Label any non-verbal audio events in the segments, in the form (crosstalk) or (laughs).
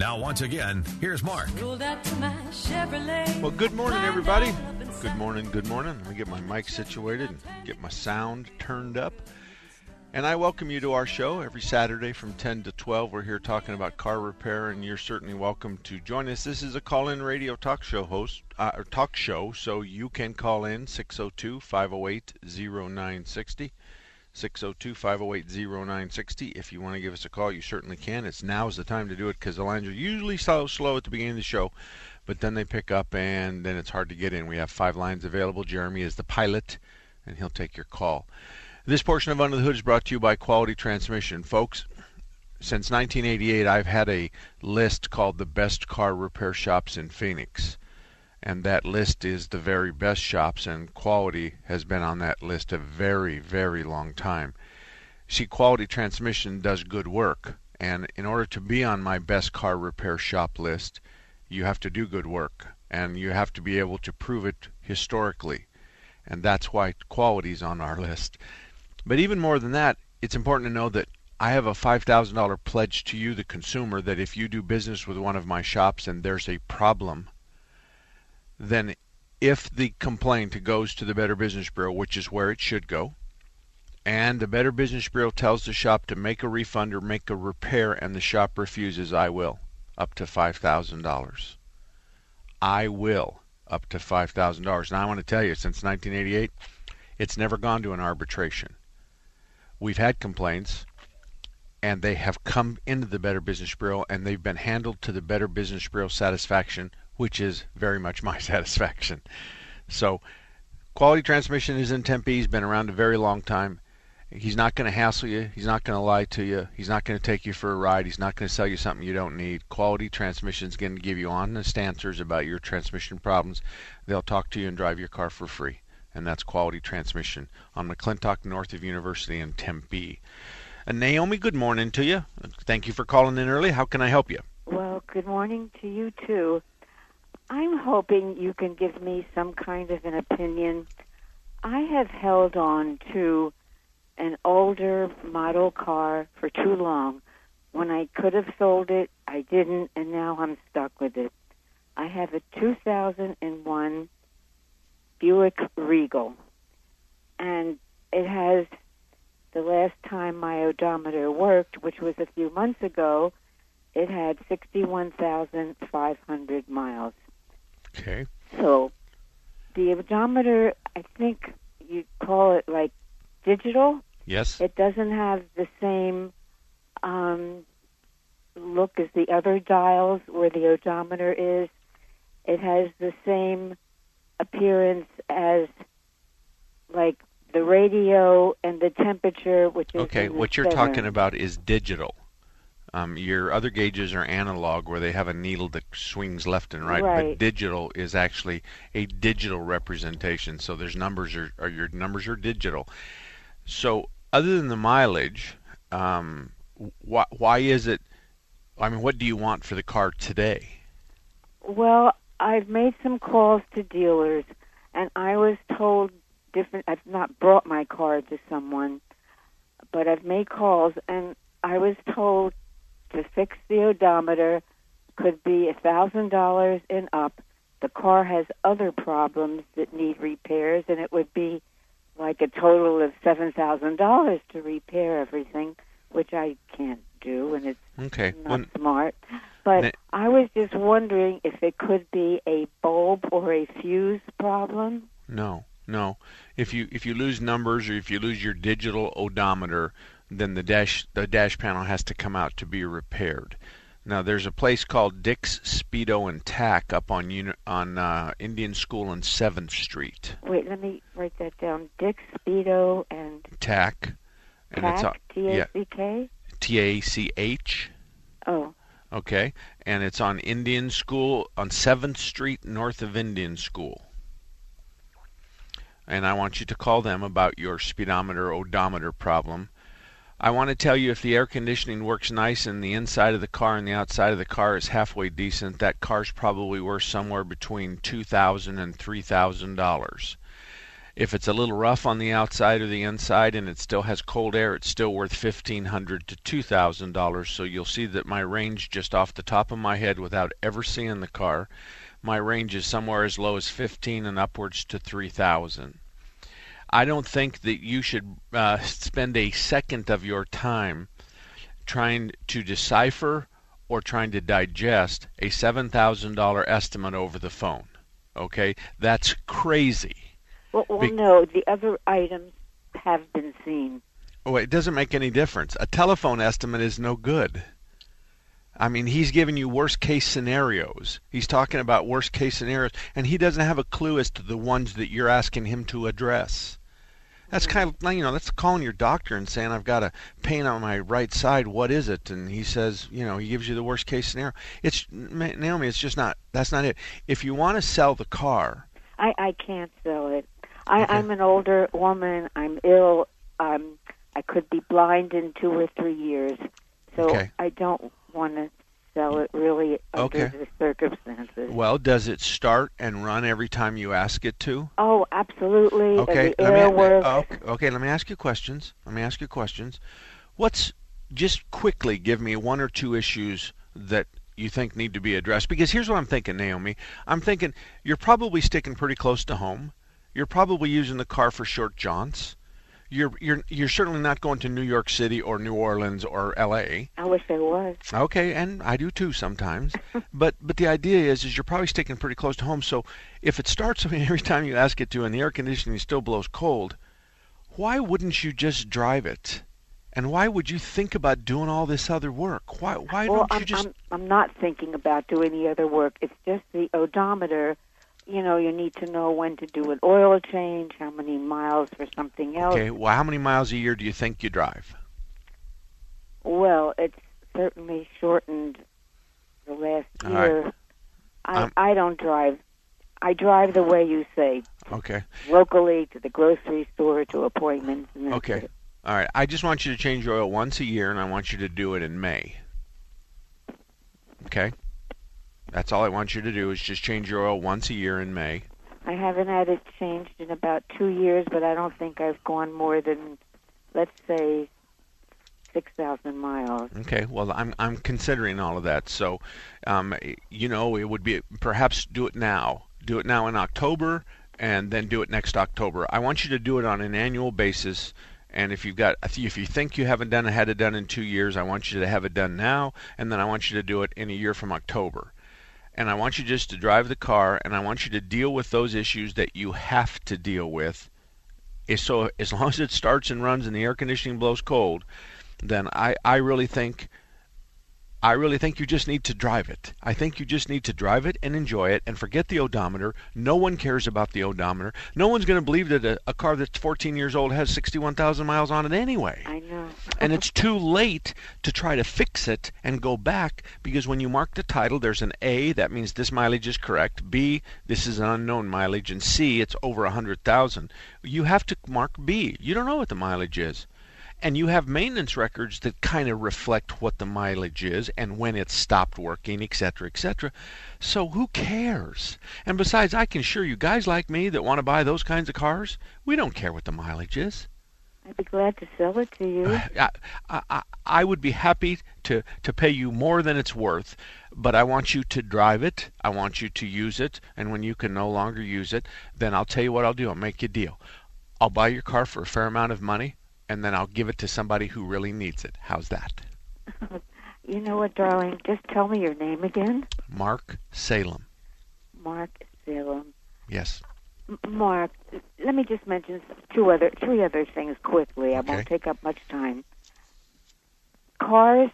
Now, once again, here's Mark. Well, good morning, everybody. Good morning, good morning. Let me get my mic situated and get my sound turned up. And I welcome you to our show every Saturday from 10 to 12. We're here talking about car repair, and you're certainly welcome to join us. This is a call-in radio talk show host, uh, or talk show, so you can call in 602-508-0960. 602-508-0960. If you want to give us a call, you certainly can. It's now is the time to do it because the lines are usually so slow at the beginning of the show, but then they pick up and then it's hard to get in. We have five lines available. Jeremy is the pilot, and he'll take your call. This portion of Under the Hood is brought to you by Quality Transmission. Folks, since 1988, I've had a list called the best car repair shops in Phoenix. And that list is the very best shops, and Quality has been on that list a very, very long time. See, Quality Transmission does good work, and in order to be on my best car repair shop list, you have to do good work, and you have to be able to prove it historically. And that's why Quality's on our (laughs) list. But even more than that, it's important to know that I have a $5,000 pledge to you, the consumer, that if you do business with one of my shops and there's a problem, then if the complaint goes to the Better Business Bureau, which is where it should go, and the Better Business Bureau tells the shop to make a refund or make a repair and the shop refuses, I will, up to $5,000. I will, up to $5,000. Now I want to tell you, since 1988, it's never gone to an arbitration. We've had complaints and they have come into the Better Business Bureau and they've been handled to the Better Business Bureau satisfaction, which is very much my (laughs) satisfaction. So, Quality Transmission is in Tempe. He's been around a very long time. He's not going to hassle you. He's not going to lie to you. He's not going to take you for a ride. He's not going to sell you something you don't need. Quality Transmission is going to give you honest answers about your transmission problems. They'll talk to you and drive your car for free. And that's Quality Transmission on McClintock North of University in Tempe. And Naomi, good morning to you. Thank you for calling in early. How can I help you? Well, good morning to you too. I'm hoping you can give me some kind of an opinion. I have held on to an older model car for too long. When I could have sold it, I didn't, and now I'm stuck with it. I have a 2001 Buick Regal, and it has the last time my odometer worked, which was a few months ago, it had 61,500 miles. Okay. So the odometer, I think you call it like digital. Yes. It doesn't have the same um, look as the other dials where the odometer is. It has the same appearance as like the radio and the temperature, which is Okay, what you're center. talking about is digital. Um, your other gauges are analog, where they have a needle that swings left and right. But digital is actually a digital representation. So there's numbers are, are your numbers are digital. So other than the mileage, um, why why is it? I mean, what do you want for the car today? Well, I've made some calls to dealers, and I was told different. I've not brought my car to someone, but I've made calls, and I was told to fix the odometer could be a thousand dollars and up. The car has other problems that need repairs, and it would be like a total of seven thousand dollars to repair everything, which I can't do, and it's Okay. not smart. But Na- I was just wondering if it could be a bulb or a fuse problem. no, No. If you if you lose numbers or if you lose your digital odometer, then the dash the dash panel has to come out to be repaired. Now there's a place called Dick's Speedo and Tach up on uni- on uh, Indian School and Seventh Street. Wait, let me write that down. Dick's Speedo and Tach. And it's Tack, a- T A C K. T A C H. Oh, Okay, and it's on Indian School on Seventh Street, north of Indian School. And I want you to call them about your speedometer odometer problem. I want to tell you if the air conditioning works nice and the inside of the car and the outside of the car is halfway decent, that car's probably worth somewhere between two thousand and three thousand dollars. If it's a little rough on the outside or the inside and it still has cold air, it's still worth fifteen hundred to two thousand dollars. So you'll see that my range just off the top of my head without ever seeing the car, my range is somewhere as low as fifteen and upwards to three thousand. I don't think that you should uh, spend a second of your time trying to decipher or trying to digest a $7,000 estimate over the phone. Okay? That's crazy. well, well Be- no, the other items have been seen. Oh, it doesn't make any difference. A telephone estimate is no good. I mean, he's giving you worst case scenarios. He's talking about worst case scenarios, and he doesn't have a clue as to the ones that you're asking him to address. That's kind of you know, that's calling your doctor and saying, I've got a pain on my right side. What is it? And he says, you know, he gives you the worst case scenario. It's, Naomi, it's just not, that's not it. If you want to sell the car, I I can't sell it. I, Okay. I'm an older woman. I'm ill. Um, I could be blind in two or three years, so Okay. I don't want to sell it really under Okay. the circumstances. well, does it start and run every time you ask it to? Oh, absolutely. Okay, let me, oh, okay, okay, let me ask you questions. Let me ask you questions. What's just quickly give me one or two issues that you think need to be addressed because here's what I'm thinking, Naomi. I'm thinking you're probably sticking pretty close to home. You're probably using the car for short jaunts. You're you're you're certainly not going to New York City or New Orleans or L.A. I wish I was. Okay, and I do too sometimes. (laughs) but but the idea is is you're probably sticking pretty close to home. So if it starts (laughs) every time you ask it to, and the air conditioning still blows cold, why wouldn't you just drive it? And why would you think about doing all this other work? Why why well, don't I'm, you just I'm I'm not thinking about doing the other work. It's just the odometer. You know, you need to know when to do an oil change, how many miles for something else. okay? Well, how many miles a year do you think you drive? Well, it's certainly shortened the last All right. year. I I'm- I don't drive. I drive the way you say, Okay, locally to the grocery store to appointments. And Okay. it. all right. I just want you to change your oil once a year, and I want you to do it in May. Okay. That's all I want you to do is just change your oil once a year in May. I haven't had it changed in about two years, but I don't think I've gone more than, let's say, six thousand miles. Okay, well, I'm I'm considering all of that. So, um, you know, it would be perhaps do it now. Do it now in October, and then do it next October. I want you to do it on an annual basis. And if you've got, if you think you haven't done it, had it done in two years, I want you to have it done now, and then I want you to do it in a year from October. And I want you just to drive the car, and I want you to deal with those issues that you have to deal with. So as long as it starts and runs and the air conditioning blows cold, then I, I really think I really think you just need to drive it. I think you just need to drive it and enjoy it and forget the odometer. No one cares about the odometer. No one's going to believe that a, a car that's 14 years old has 61,000 miles on it anyway. I know. And it's too late to try to fix it and go back because when you mark the title, there's an A, that means this mileage is correct. B, this is an unknown mileage. And C, it's over 100,000. You have to mark B. You don't know what the mileage is. And you have maintenance records that kind of reflect what the mileage is and when it stopped working, etc., etc. So who cares? And besides, I can assure you, guys like me that want to buy those kinds of cars, we don't care what the mileage is. I'd be glad to sell it to you. (sighs) I, I, I- I would be happy to, to pay you more than it's worth, but I want you to drive it. I want you to use it. And when you can no longer use it, then I'll tell you what I'll do. I'll make you a deal. I'll buy your car for a fair amount of money, and then I'll give it to somebody who really needs it. How's that? (laughs) You know what, darling? Just tell me your name again. Mark Salem. Mark Salem. Yes. Mark, let me just mention two other, three other things quickly. I Okay. won't take up much time. Cars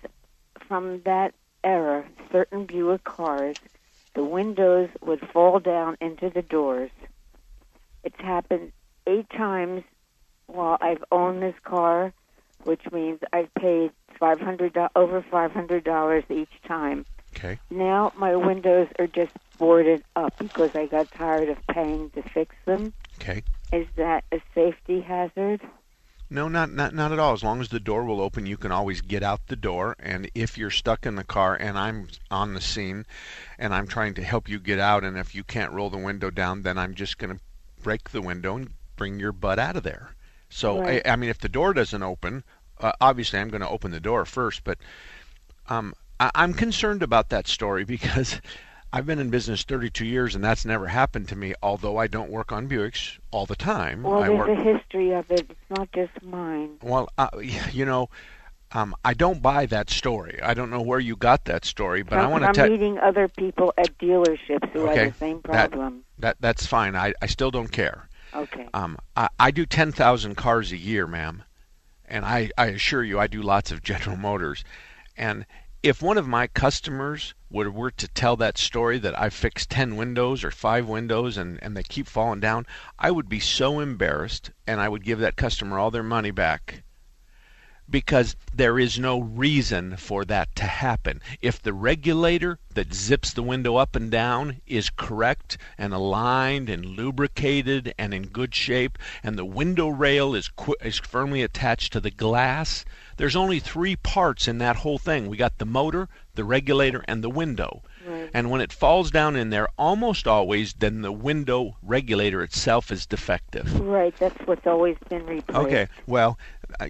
from that era, certain Buick cars, the windows would fall down into the doors. It's happened eight times while I've owned this car, which means I've paid five hundred over five hundred dollars each time. Okay. Now my windows are just boarded up because I got tired of paying to fix them. Okay. Is that a safety hazard? No, not not not at all. As long as the door will open, you can always get out the door. And if you're stuck in the car and I'm on the scene, and I'm trying to help you get out, and if you can't roll the window down, then I'm just going to break the window and bring your butt out of there. So Right. I, I mean, if the door doesn't open, uh, obviously I'm going to open the door first. But um, I, I'm concerned about that story (laughs) because I've been in business 32 years, and that's never happened to me. Although I don't work on Buicks all the time. Well, I there's work a history of it. It's not just mine. well, uh, you know, um, I don't buy that story. I don't know where you got that story, but I want to I'm meeting other people at dealerships who Okay, have the same that- problem. that that's fine. I, I still don't care. Okay. Um, I, I do 10,000 cars a year, ma'am, and I, I assure you, I do lots of (laughs) General Motors. And if one of my customers were, to tell that story that I fixed 10 windows or 5 windows and, and they keep falling down, I would be so embarrassed and I would give that customer all their money back because there is no reason for that to happen. If the regulator that zips the window up and down is correct and aligned and lubricated and in good shape, and the window rail is qu- is firmly attached to the glass, there's only three parts in that whole thing. We got the motor, the regulator, and the window. Right. And when it falls down in there, almost always, then the window regulator itself is defective. Right. That's what's always been replaced. Okay, well,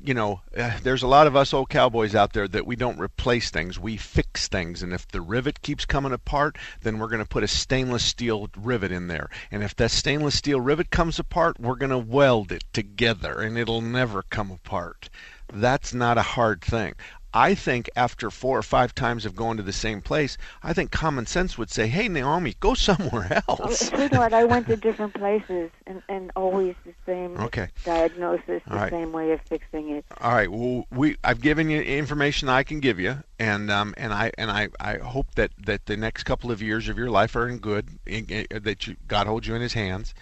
you know, uh, there's a lot of us old cowboys out there that we don't replace things, we fix things. And if the rivet keeps coming apart, then we're going to put a stainless steel rivet in there. And if that stainless steel rivet comes apart, we're going to weld it together and it'll never come apart. That's not a hard thing. I think after four or five times of going to the same place, I think common sense would say, "Hey, Naomi, go (laughs) somewhere Oh, else." sweetheart, I went to (laughs) different places and, and always the same Okay. diagnosis, the right. same way of fixing it. All right. Well, we I've given you information I can give you, and um and I and I I hope that that the next couple of years of your life are in good, in, in- that you, God holds you in His hands,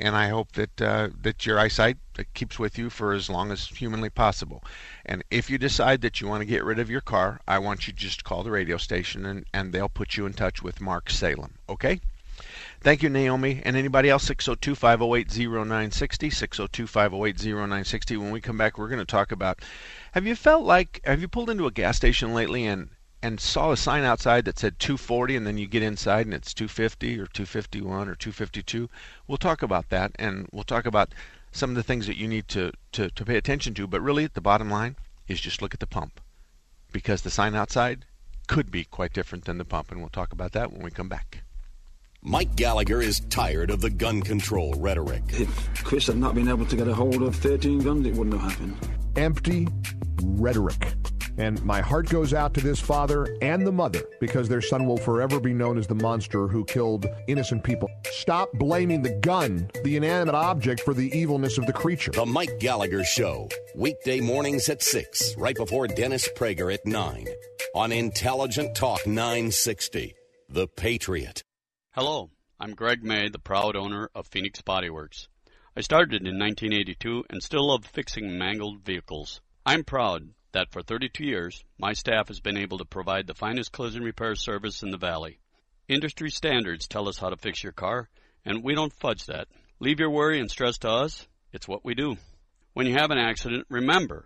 and I hope that uh, that your eyesight uh, keeps with you for as long as humanly possible. And if you decide that you want to get rid of your car, I want you just call the radio station, and and they'll put you in touch with Mark Salem. Okay. Thank you, Naomi. And anybody else, 602 508 0960. 602 508 0960. When we come back, we're going to talk about have you felt like, have you pulled into a gas station lately and, and saw a sign outside that said 240 and then you get inside and it's 250 or 251 or 252? We'll talk about that and we'll talk about some of the things that you need to, to, to pay attention to. But really, the bottom line is just look at the pump because the sign outside could be quite different than the pump. And we'll talk about that when we come back. Mike Gallagher is tired of the gun control rhetoric. If Chris had not been able to get a hold of 13 guns, it wouldn't have happened. empty rhetoric. And my heart goes out to this father and the mother because their son will forever be known as the monster who killed innocent people. Stop blaming the gun, the inanimate object, for the evilness of the creature. The Mike Gallagher Show, weekday mornings at 6, right before Dennis Prager at 9, on Intelligent Talk 960. The Patriot. Hello, I'm Greg May, the proud owner of Phoenix Body Works. I started in 1982 and still love fixing mangled vehicles. I'm proud that for 32 years, my staff has been able to provide the finest collision repair service in the valley. Industry standards tell us how to fix your car, and we don't fudge that. Leave your worry and stress to us. It's what we do. When you have an accident, remember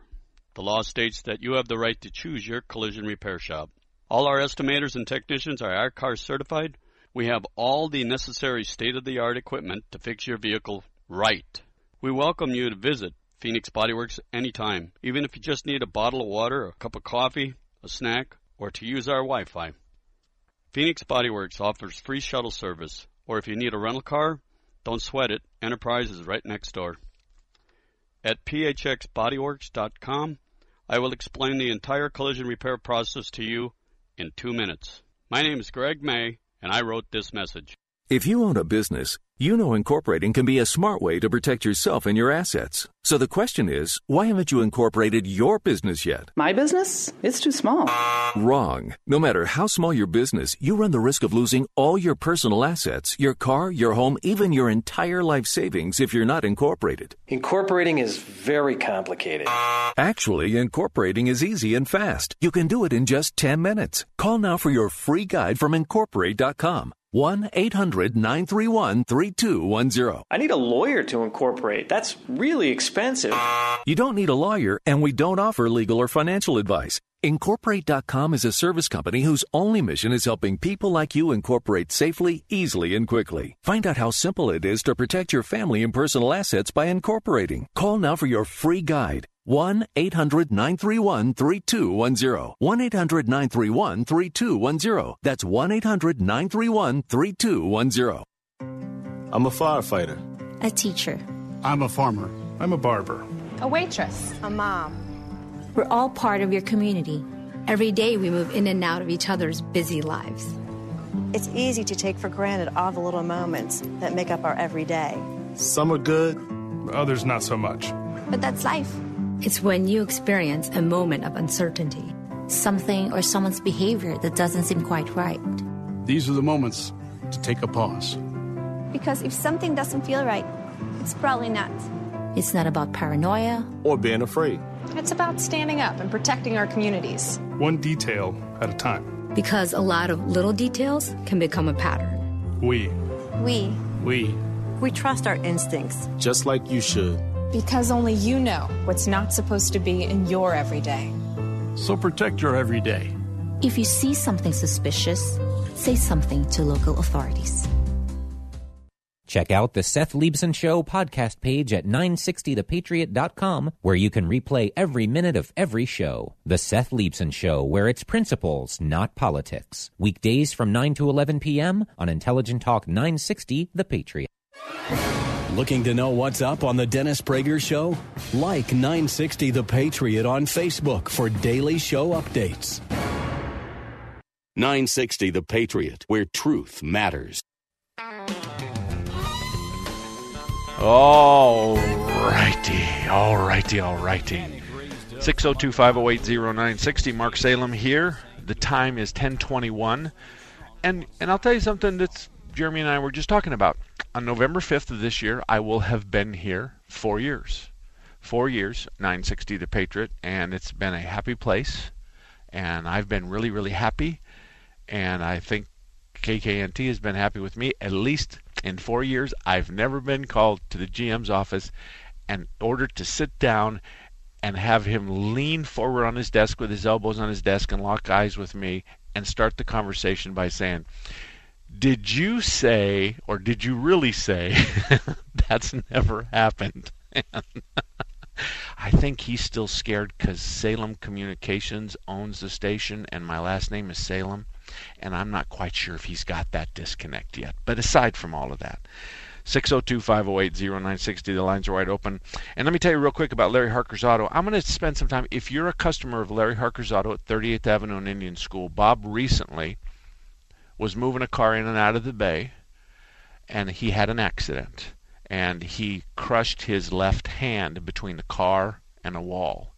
the law states that you have the right to choose your collision repair shop. All our estimators and technicians are I-CAR certified. We have all the necessary state of the art equipment to fix your vehicle right. We welcome you to visit Phoenix Bodyworks anytime, even if you just need a bottle of water, a cup of coffee, a snack, or to use our Wi Fi. Phoenix Bodyworks offers free shuttle service, or if you need a rental car, don't sweat it. Enterprise is right next door. At phxbodyworks.com, I will explain the entire collision repair process to you in two minutes. My name is Greg May, and I wrote this message. If you own a business, you know incorporating can be a smart way to protect yourself and your assets. So the question is, why haven't you incorporated your business yet? My business? It's too small. Wrong. No matter how small your business, you run the risk of losing all your personal assets, your car, your home, even your entire life savings if you're not incorporated. Incorporating is very complicated. Actually, incorporating is easy and fast. You can do it in just 10 minutes. Call now for your free guide from incorporate.com. 1 800 931 3210. I need a lawyer to incorporate. That's really expensive. You don't need a lawyer, and we don't offer legal or financial advice. Incorporate.com is a service company whose only mission is helping people like you incorporate safely, easily, and quickly. Find out how simple it is to protect your family and personal assets by incorporating. Call now for your free guide. 1 800 931 3210. 1 800 931 3210. That's 1 800 931 3210. I'm a firefighter. A teacher. I'm a farmer. I'm a barber. A waitress. A mom. We're all part of your community. Every day we move in and out of each other's busy lives. It's easy to take for granted all the little moments that make up our everyday. Some are good, others not so much. But that's life. It's when you experience a moment of uncertainty, something or someone's behavior that doesn't seem quite right. These are the moments to take a pause. Because if something doesn't feel right, it's probably not. It's not about paranoia or being afraid. It's about standing up and protecting our communities. One detail at a time. Because a lot of little details can become a pattern. We. We. We. We trust our instincts. Just like you should. Because only you know what's not supposed to be in your everyday. So protect your everyday. If you see something suspicious, say something to local authorities. Check out the Seth Leibsohn Show podcast page at 960thepatriot.com, where you can replay every minute of every show. The Seth Leibsohn Show, where it's principles, not politics. Weekdays from 9 to 11 p.m. on Intelligent Talk 960 The Patriot. Looking to know what's up on the Dennis Prager Show? Like 960 The Patriot on Facebook for daily show updates. 960 The Patriot, where truth matters. All righty, all righty, all righty. 602 508 0960. Mark Salem here. The time is 1021. And, and I'll tell you something that's Jeremy and I were just talking about. On November 5th of this year, I will have been here four years. Four years, 960 The Patriot, and it's been a happy place. And I've been really, really happy. And I think KKNT has been happy with me. At least in four years, I've never been called to the GM's office and ordered to sit down and have him lean forward on his desk with his elbows on his desk and lock eyes with me and start the conversation by saying, Did you say, or did you really say, (laughs) that's never happened? (laughs) I think he's still scared because Salem Communications owns the station and my last name is Salem and I'm not quite sure if he's got that disconnect yet. But aside from all of that, 602 508 0960, the lines are wide open. And let me tell you real quick about Larry Harker's Auto. I'm going to spend some time. If you're a customer of Larry Harker's Auto at 38th Avenue and Indian School, Bob recently was moving a car in and out of the bay, and he had an accident. And he crushed his left hand between the car and a wall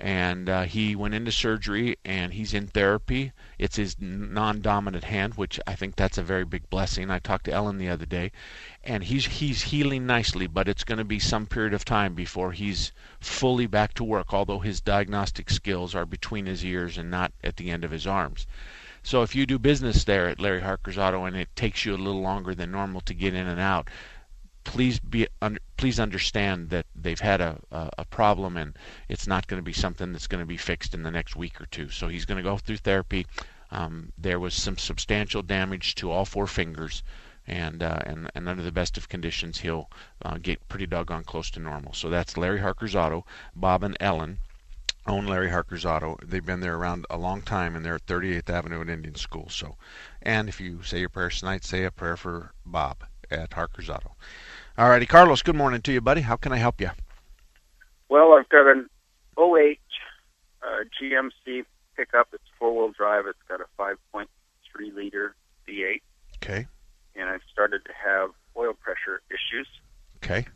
and uh, he went into surgery and he's in therapy. It's his non-dominant hand, which I think that's a very big blessing. I talked to Ellen the other day, and he's he's healing nicely, but it's going to be some period of time before he's fully back to work. Although his diagnostic skills are between his ears and not at the end of his arms. So if you do business there at Larry Harker's Auto and it takes you a little longer than normal to get in and out, please be under, please understand that they've had a, a, a problem and it's not going to be something that's going to be fixed in the next week or two. So he's going to go through therapy. Um, there was some substantial damage to all four fingers, and uh, and, and under the best of conditions, he'll uh, get pretty doggone close to normal. So that's Larry Harker's Auto. Bob and Ellen own Larry Harker's Auto. They've been there around a long time, and they're at 38th Avenue at Indian School. So, and if you say your prayers tonight, say a prayer for Bob at Harker's Auto. All righty, Carlos. Good morning to you, buddy. How can I help you? Well, I've got an 08 uh, GMC pickup. It's four wheel drive. It's got a 5.3 liter V8. Okay. and I've started to have oil pressure issues. Okay.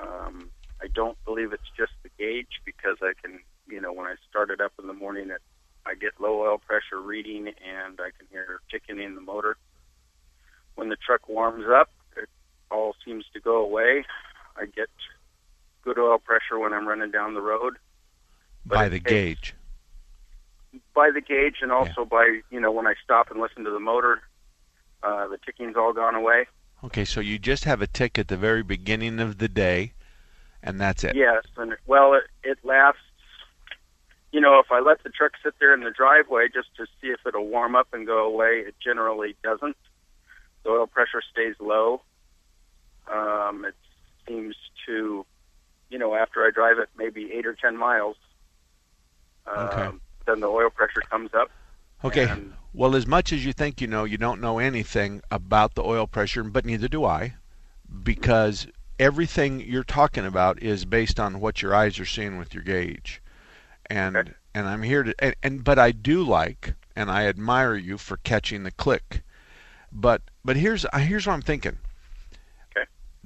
Um, I don't believe it's just the gauge because I can, you know, when I start it up in the morning, it, I get low oil pressure reading and I can hear ticking in the motor. When the truck warms up, all seems to go away. I get good oil pressure when I'm running down the road. But By the takes- gauge. by the gauge and also by you know when I stop and listen to the motor, uh, the ticking's all gone away. Okay, so you just have a tick at the very beginning of the day, and that's it. Yes, and well, it, it lasts. You know, if I let the truck sit there in the driveway just to see if it'll warm up and go away, it generally doesn't. The oil pressure stays low. Um, it seems to, you know, after I drive it maybe eight or ten miles, um, Okay. then the oil pressure comes up. Okay. well, as much as you think you know, you don't know anything about the oil pressure, but neither do I, because everything you're talking about is based on what your eyes are seeing with your gauge. And and I'm here to and, and but I do like and I admire you for catching the click. But but here's here's what I'm thinking.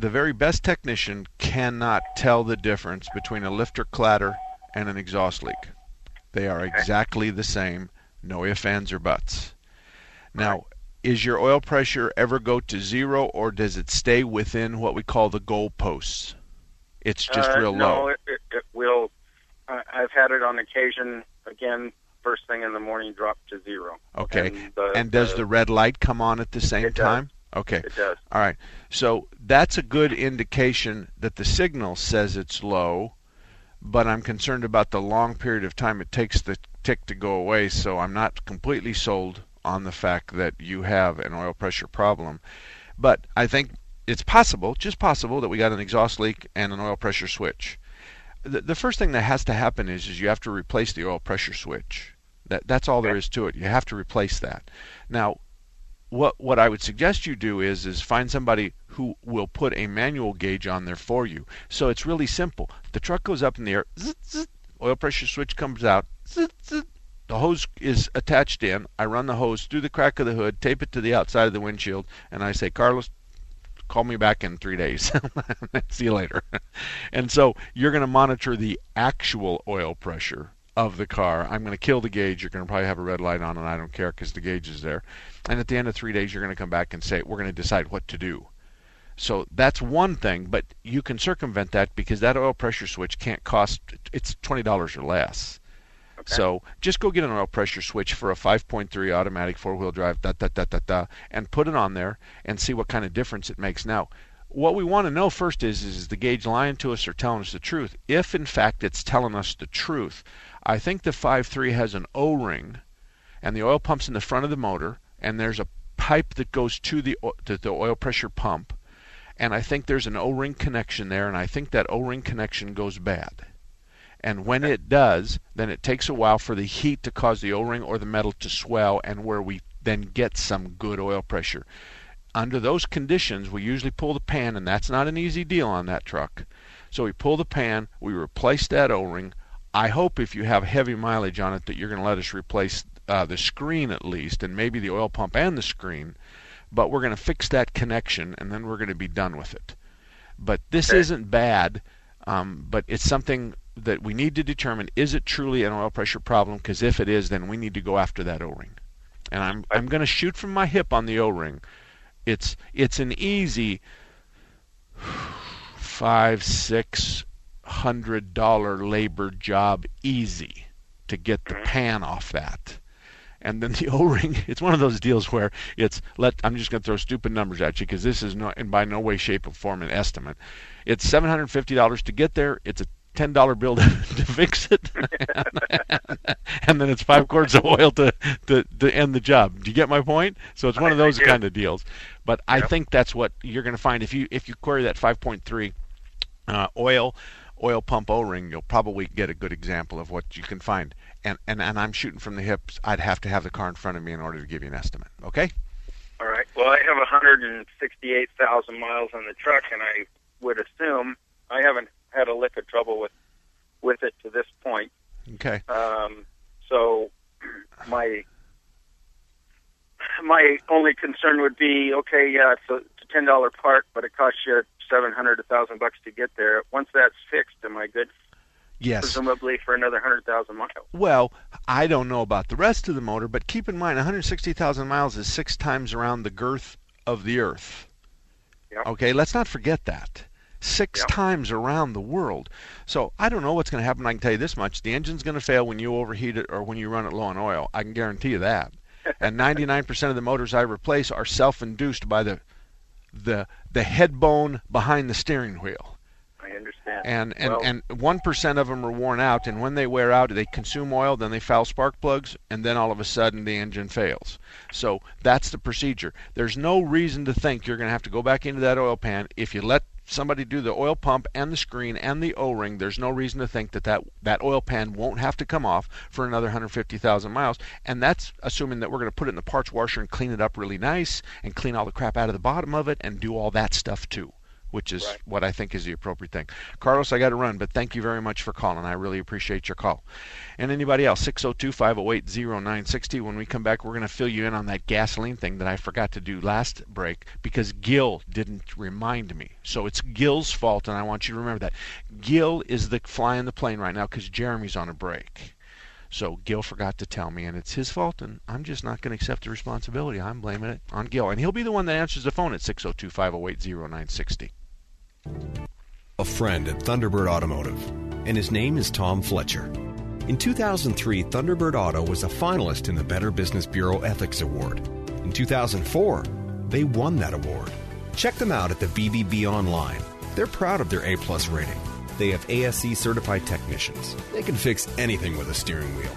The very best technician cannot tell the difference between a lifter clatter and an exhaust leak. They are exactly the same, no ifs, ands, or buts. Now, is your oil pressure ever go to zero, or does it stay within what we call the goalposts? It's just Uh, real no, low. it, it, it will. I've had it on occasion. Again, first thing in the morning, drop to zero. Okay. And, the, and does the red light come on at the same time? does. Okay. It does. All right. So that's a good indication that the signal says it's low, but I'm concerned about the long period of time it takes the tick to go away, so I'm not completely sold on the fact that you have an oil pressure problem. But I think it's possible, just possible, that we got an exhaust leak and an oil pressure switch. The, the first thing that has to happen is, is you have to replace the oil pressure switch. That, that's all there is to it. You have to replace that. Now, what what I would suggest you do is is find somebody who will put a manual gauge on there for you. So it's really simple. The truck goes up in the air, zzz, zzz, oil pressure switch comes out, zzz, the hose is attached in. I run the hose through the crack of the hood, tape it to the outside of the windshield, and I say, Carlos, call me back in three days. (laughs) See you later. (laughs) and so you're going to monitor the actual oil pressure of the car. I'm going to kill the gauge. You're going to probably have a red light on, and I don't care because the gauge is there. And at the end of three days, you're going to come back and say, we're going to decide what to do. So that's one thing, but you can circumvent that because that oil pressure switch can't cost, it's $20 or less. So just go get an oil pressure switch for a 5.3 automatic four-wheel drive, da da da da da, and put it on there and see what kind of difference it makes. Now, what we want to know first is is the gauge lying to us or telling us the truth? If in fact it's telling us the truth, I think the 5.3 has an O-ring, and the oil pump's in the front of the motor, and there's a pipe that goes to the to the oil pressure pump, and I think there's an O-ring connection there, and I think that O-ring connection goes bad. And when it does, then it takes a while for the heat to cause the O-ring or the metal to swell, and where we then get some good oil pressure. Under those conditions, we usually pull the pan, and that's not an easy deal on that truck. So we pull the pan, we replace that O-ring. I hope if you have heavy mileage on it that you're going to let us replace uh, the screen at least, and maybe the oil pump and the screen. But we're going to fix that connection, and then we're going to be done with it. But this isn't bad, um, but it's something that we need to determine: is it truly an oil pressure problem? Because if it is, then we need to go after that O-ring. And I'm I'm going to shoot from my hip on the O-ring. It's it's an easy five six hundred dollar labor job easy to get the mm-hmm. pan off that. And then the (laughs) O-ring, it's one of those deals where it's let. I'm just going to throw stupid numbers at you because this is no, in by no way, shape, or form an estimate. It's seven hundred fifty dollars to get there. It's a ten dollar bill to, (laughs) to fix it, (laughs) and then it's five quarts of oil to, to to end the job. Do you get my point? So it's one of those kind of deals. But I think that's what you're going to find if you if you query that 5.3 uh, oil oil pump O-ring. You'll probably get a good example of what you can find. And and and I'm shooting from the hips. I'd have to have the car in front of me in order to give you an estimate. Okay. All right. Well, I have 168,000 miles on the truck, and I would assume I haven't had a lick of trouble with with it to this point. Okay. Um, so my my only concern would be, okay, yeah, it's a, it's a ten dollar part, but it costs you seven hundred, a thousand bucks to get there. Once that's fixed, am I good? Yes. Presumably for another hundred thousand miles. Well, I don't know about the rest of the motor, but keep in mind 160,000 miles is six times around the girth of the Earth. Yep. Okay, let's not forget that. Six Yep. times around the world. So I don't know what's going to happen. I can tell you this much: the engine's going to fail when you overheat it or when you run it low on oil. I can guarantee you that. (laughs) and 99% of the motors I replace are self-induced by the the the head bone behind the steering wheel I understand. and and Well, and one percent of them are worn out, and when they wear out, they consume oil, then they foul spark plugs, and then all of a sudden the engine fails. So that's the procedure. There's no reason to think you're going to have to go back into that oil pan if you let somebody do the oil pump and the screen and the O-ring. There's no reason to think that that, that oil pan won't have to come off for another 150,000 miles, and that's assuming that we're going to put it in the parts washer and clean it up really nice and clean all the crap out of the bottom of it and do all that stuff too which is what I think is the appropriate thing. Carlos, I got to run, but thank you very much for calling. I really appreciate your call. And anybody else, 602 508 0960. When we come back, we're going to fill you in on that gasoline thing that I forgot to do last break because Gil didn't remind me. So it's Gil's fault, and I want you to remember that. Gil is the flying the plane right now because Jeremy's on a break. So Gil forgot to tell me, and it's his fault, and I'm just not going to accept the responsibility. I'm blaming it on Gil, and he'll be the one that answers the phone at 602 508 0960. A friend at Thunderbird Automotive, and his name is Tom Fletcher. In 2003, Thunderbird Auto was a finalist in the Better Business Bureau Ethics Award. In 2004, they won that award. Check them out at the BBB online. They're proud of their A plus rating. They have ASE certified technicians. They can fix anything with a steering wheel.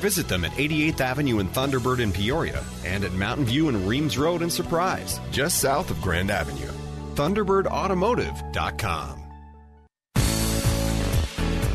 Visit them at 88th Avenue in Thunderbird in Peoria and at Mountain View and Reams Road in Surprise, just south of Grand Avenue. ThunderbirdAutomotive.com.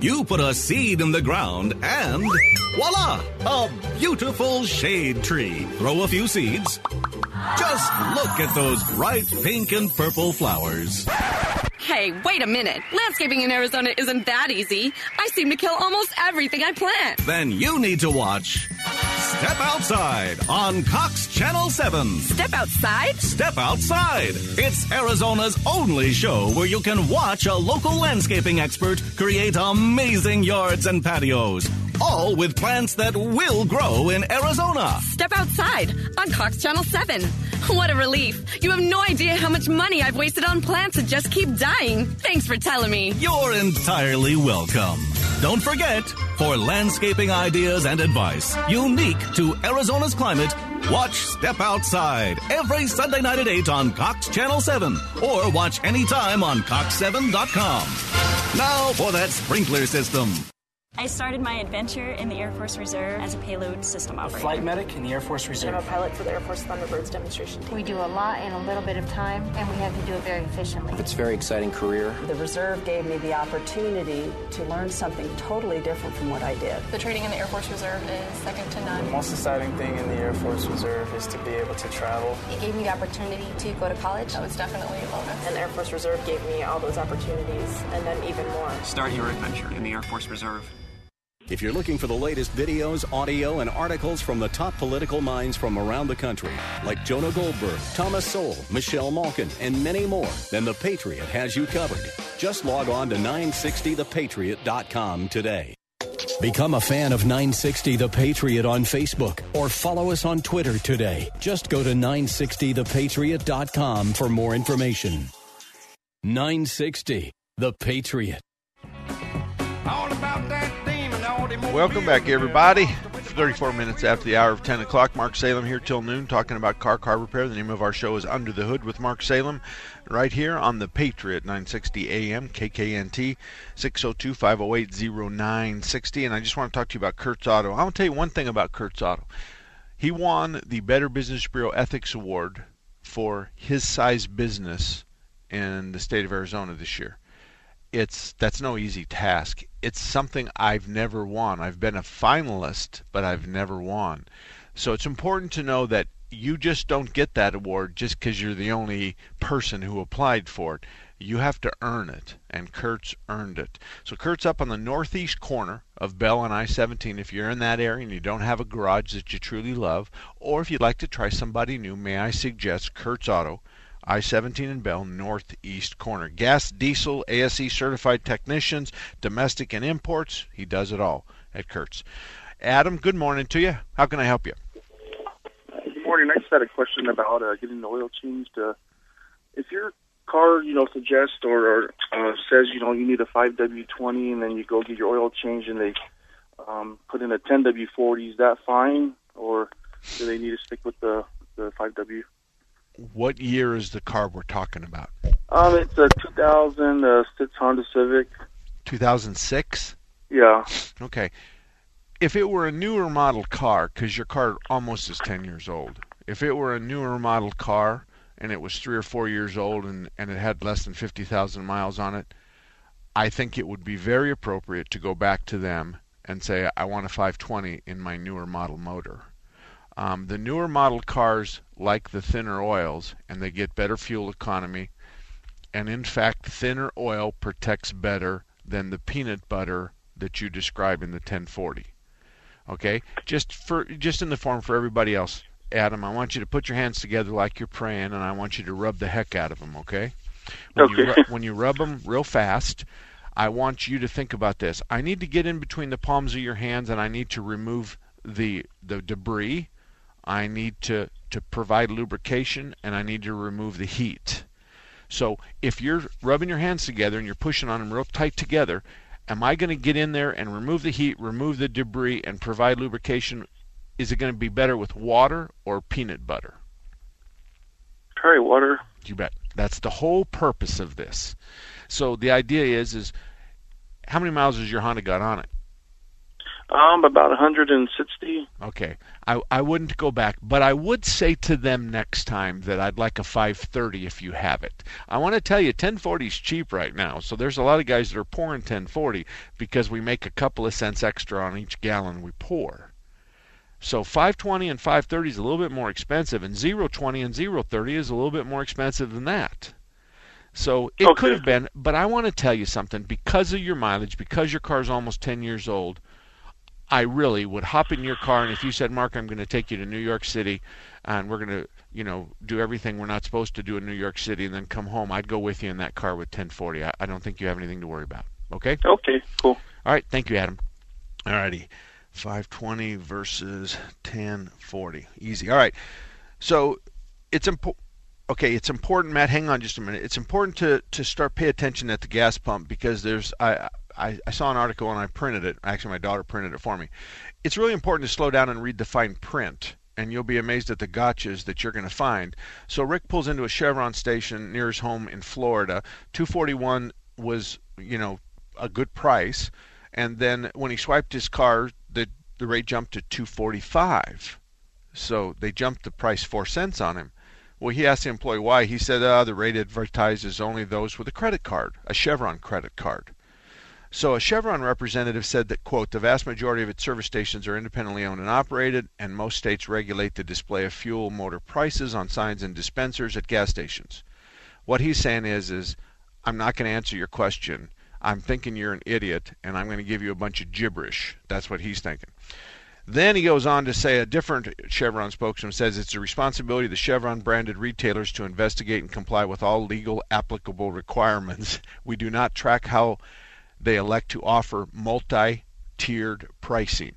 You put a seed in the ground and voila! A beautiful shade tree. Throw a few seeds. Just look at those bright pink and purple flowers. Hey, wait a minute. Landscaping in Arizona isn't that easy. I seem to kill almost everything I plant. Then you need to watch Step Outside on Cox Channel 7. Step outside? Step Outside. It's Arizona's only show where you can watch a local landscaping expert create amazing yards and patios. All with plants that will grow in Arizona. Step outside on Cox Channel 7. What a relief. You have no idea how much money I've wasted on plants that just keep dying. Thanks for telling me. You're entirely welcome. Don't forget, for landscaping ideas and advice unique to Arizona's climate, watch Step Outside every Sunday night at 8 on Cox Channel 7 or watch anytime on Cox7.com. Now for that sprinkler system. I started my adventure in the Air Force Reserve as a payload system operator. Flight medic in the Air Force Reserve. I'm a pilot for the Air Force Thunderbirds demonstration team. We do a lot in a little bit of time, and we have to do it very efficiently. It's a very exciting career. The Reserve gave me the opportunity to learn something totally different from what I did. The training in the Air Force Reserve is second to none. The most exciting thing in the Air Force Reserve is to be able to travel. It gave me the opportunity to go to college. That was definitely a bonus. And the Air Force Reserve gave me all those opportunities, and then even more. Start your adventure in the Air Force Reserve. If you're looking for the latest videos, audio, and articles from the top political minds from around the country, like Jonah Goldberg, Thomas Sowell, Michelle Malkin, and many more, then The Patriot has you covered. Just log on to 960thepatriot.com today. Become a fan of 960 The Patriot on Facebook or follow us on Twitter today. Just go to 960thepatriot.com for more information. 960 The Patriot. Welcome back, everybody. 34 minutes after the hour of 10 o'clock. Mark Salem here till noon talking about car car repair. The name of our show is Under the Hood with Mark Salem right here on the Patriot 960 AM KKNT 602 508 0960. And I just want to talk to you about Kurtz Auto. I want to tell you one thing about Kurtz Auto. He won the Better Business Bureau Ethics Award for his size business in the state of Arizona this year it's that's no easy task. It's something I've never won. I've been a finalist, but I've never won. So it's important to know that you just don't get that award just because you're the only person who applied for it. You have to earn it, and Kurt's earned it. So Kurt's up on the northeast corner of Bell and I-17. If you're in that area and you don't have a garage that you truly love, or if you'd like to try somebody new, may I suggest Kurt's Auto. I-17 and Bell, northeast corner. Gas, diesel, ASE certified technicians, domestic and imports. He does it all at Kurtz. Adam, good morning to you. How can I help you? Good morning. I just had a question about uh, getting the oil changed. Uh, if your car, you know, suggests or, or uh, says, you know, you need a 5W20 and then you go get your oil changed and they um, put in a 10W40, is that fine? Or do they need to stick with the, the 5W? What year is the car we're talking about? Um, it's a 2006 Honda Civic. 2006? Yeah. Okay. If it were a newer model car, because your car almost is 10 years old, if it were a newer model car and it was three or four years old and, and it had less than 50,000 miles on it, I think it would be very appropriate to go back to them and say, I want a 520 in my newer model motor. Um, the newer model cars like the thinner oils and they get better fuel economy. And in fact, thinner oil protects better than the peanut butter that you describe in the 1040. Okay? Just for just in the form for everybody else. Adam, I want you to put your hands together like you're praying and I want you to rub the heck out of them, okay? When okay. You, when you rub them real fast, I want you to think about this. I need to get in between the palms of your hands and I need to remove the the debris I need to, to provide lubrication and I need to remove the heat. So if you're rubbing your hands together and you're pushing on them real tight together, am I going to get in there and remove the heat, remove the debris, and provide lubrication? Is it going to be better with water or peanut butter? Try water. You bet. That's the whole purpose of this. So the idea is is how many miles has your Honda got on it? Um, about 160. Okay. I, I wouldn't go back, but I would say to them next time that I'd like a 530 if you have it. I want to tell you, 1040 is cheap right now, so there's a lot of guys that are pouring 1040 because we make a couple of cents extra on each gallon we pour. So 520 and 530 is a little bit more expensive, and 020 and 030 is a little bit more expensive than that. So it okay. could have been, but I want to tell you something. Because of your mileage, because your car's almost 10 years old, I really would hop in your car, and if you said, Mark, I'm going to take you to New York City, and we're going to, you know, do everything we're not supposed to do in New York City, and then come home, I'd go with you in that car with 1040. I, I don't think you have anything to worry about. Okay? Okay, cool. All right, thank you, Adam. All righty. 520 versus 1040. Easy. All right. So it's important. Okay, it's important, Matt. Hang on just a minute. It's important to to start pay attention at the gas pump because there's I I, I saw an article and I printed it. Actually, my daughter printed it for me. It's really important to slow down and read the fine print and you'll be amazed at the gotchas that you're going to find. So Rick pulls into a Chevron station near his home in Florida. 241 was, you know, a good price. and then when he swiped his car, the the rate jumped to 245. So they jumped the price four cents on him. Well, he asked the employee why. He said, uh, the rate advertises only those with a credit card, a Chevron credit card. So a Chevron representative said that, quote, the vast majority of its service stations are independently owned and operated, and most states regulate the display of fuel motor prices on signs and dispensers at gas stations. What he's saying is, is I'm not going to answer your question. I'm thinking you're an idiot, and I'm going to give you a bunch of gibberish. That's what he's thinking. Then he goes on to say a different Chevron spokesman says it's the responsibility of the Chevron branded retailers to investigate and comply with all legal applicable requirements. (laughs) We do not track how they elect to offer multi tiered pricing.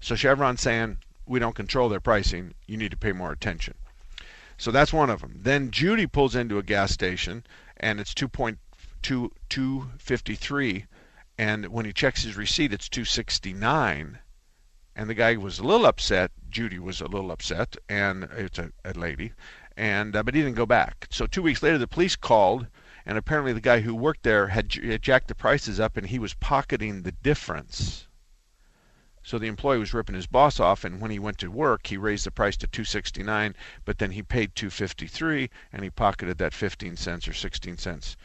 So Chevron's saying we don't control their pricing. You need to pay more attention. So that's one of them. Then Judy pulls into a gas station and it's 2.253 and when he checks his receipt it's 269 and the guy was a little upset. Judy was a little upset and it's a, a lady and uh, but he didn't go back. So 2 weeks later the police called and apparently the guy who worked there had, had jacked the prices up and he was pocketing the difference. So the employee was ripping his boss off, and when he went to work, he raised the price to 269, but then he paid 253, and he pocketed that 15 cents or 16 cents.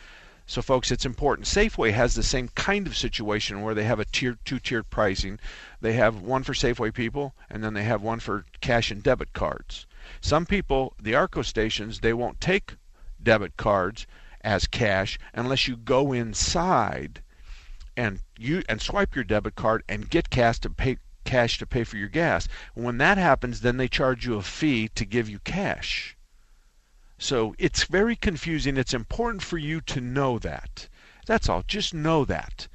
So, folks, it's important. Safeway has the same kind of situation where they have a tier, two-tiered pricing. They have one for Safeway people, and then they have one for cash and debit cards. Some people, the Arco stations, they won't take debit cards as cash unless you go inside and you and swipe your debit card and get cash to pay cash to pay for your gas. When that happens, then they charge you a fee to give you cash. So it's very confusing. It's important for you to know that. That's all. Just know that.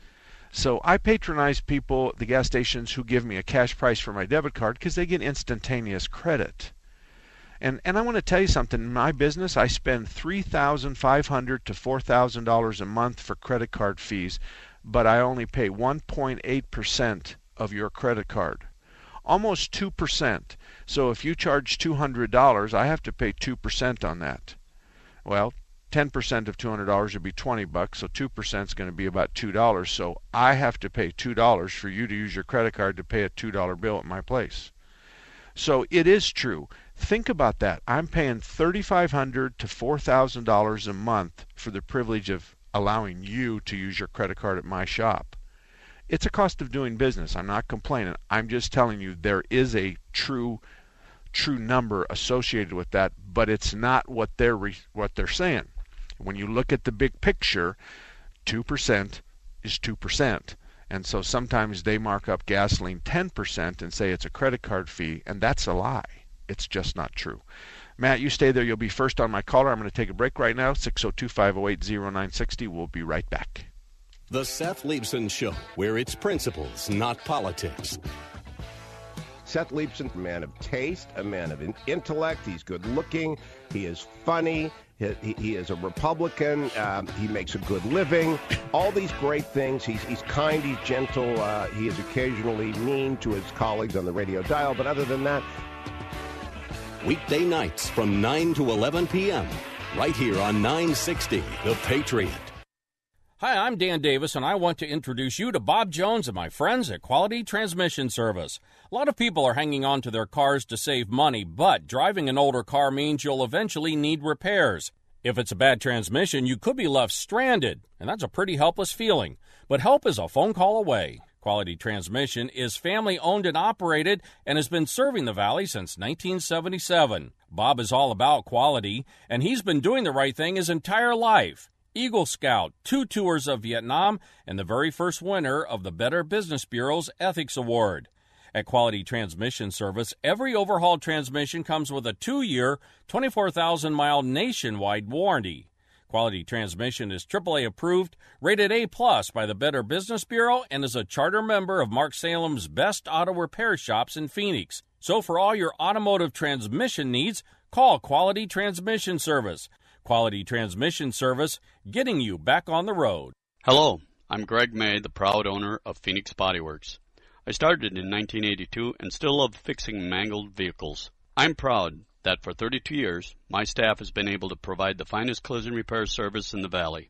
So I patronize people, the gas stations, who give me a cash price for my debit card because they get instantaneous credit. And and I want to tell you something. In my business, I spend three thousand five hundred to four thousand dollars a month for credit card fees, but I only pay one point eight percent of your credit card, almost two percent. So if you charge two hundred dollars, I have to pay two percent on that. Well, ten percent of two hundred dollars would be twenty bucks, so two percent is going to be about two dollars. So I have to pay two dollars for you to use your credit card to pay a two dollar bill at my place. So it is true. Think about that. I'm paying $3,500 to $4,000 a month for the privilege of allowing you to use your credit card at my shop. It's a cost of doing business. I'm not complaining. I'm just telling you there is a true true number associated with that, but it's not what they're re- what they're saying. When you look at the big picture, 2% is 2%. And so sometimes they mark up gasoline 10% and say it's a credit card fee, and that's a lie. It's just not true. Matt, you stay there. You'll be first on my caller. I'm going to take a break right now. 602 508 0960. We'll be right back. The Seth Leibsohn Show, where it's principles, not politics. Seth Leibsohn, a man of taste, a man of intellect. He's good looking. He is funny. He, he is a Republican. Um, he makes a good living. All these great things. He's, he's kind. He's gentle. Uh, he is occasionally mean to his colleagues on the radio dial. But other than that, weekday nights from 9 to 11 p.m. right here on 960 The Patriot. Hi, I'm Dan Davis, and I want to introduce you to Bob Jones and my friends at Quality Transmission Service. A lot of people are hanging on to their cars to save money, but driving an older car means you'll eventually need repairs. If it's a bad transmission, you could be left stranded, and that's a pretty helpless feeling. But help is a phone call away. Quality Transmission is family owned and operated and has been serving the Valley since 1977. Bob is all about quality, and he's been doing the right thing his entire life. Eagle Scout, two tours of Vietnam, and the very first winner of the Better Business Bureau's Ethics Award. At Quality Transmission Service, every overhauled transmission comes with a two year, 24,000 mile nationwide warranty. Quality Transmission is AAA approved, rated A plus by the Better Business Bureau, and is a charter member of Mark Salem's best auto repair shops in Phoenix. So for all your automotive transmission needs, call Quality Transmission Service. Quality Transmission Service, getting you back on the road. Hello, I'm Greg May, the proud owner of Phoenix Body Works. I started in 1982 and still love fixing mangled vehicles. I'm proud that for 32 years, my staff has been able to provide the finest collision repair service in the Valley.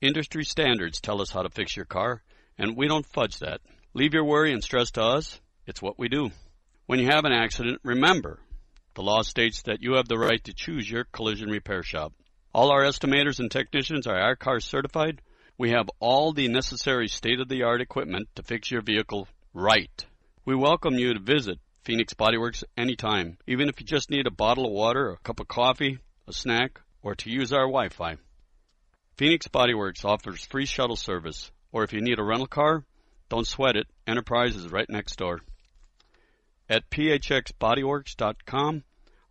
Industry standards tell us how to fix your car, and we don't fudge that. Leave your worry and stress to us. It's what we do. When you have an accident, remember the law states that you have the right to choose your collision repair shop. All our estimators and technicians are I-CAR certified. We have all the necessary state of the art equipment to fix your vehicle right. We welcome you to visit Phoenix Bodyworks anytime, even if you just need a bottle of water, a cup of coffee, a snack, or to use our Wi Fi. Phoenix Bodyworks offers free shuttle service, or if you need a rental car, don't sweat it, Enterprise is right next door. At phxbodyworks.com,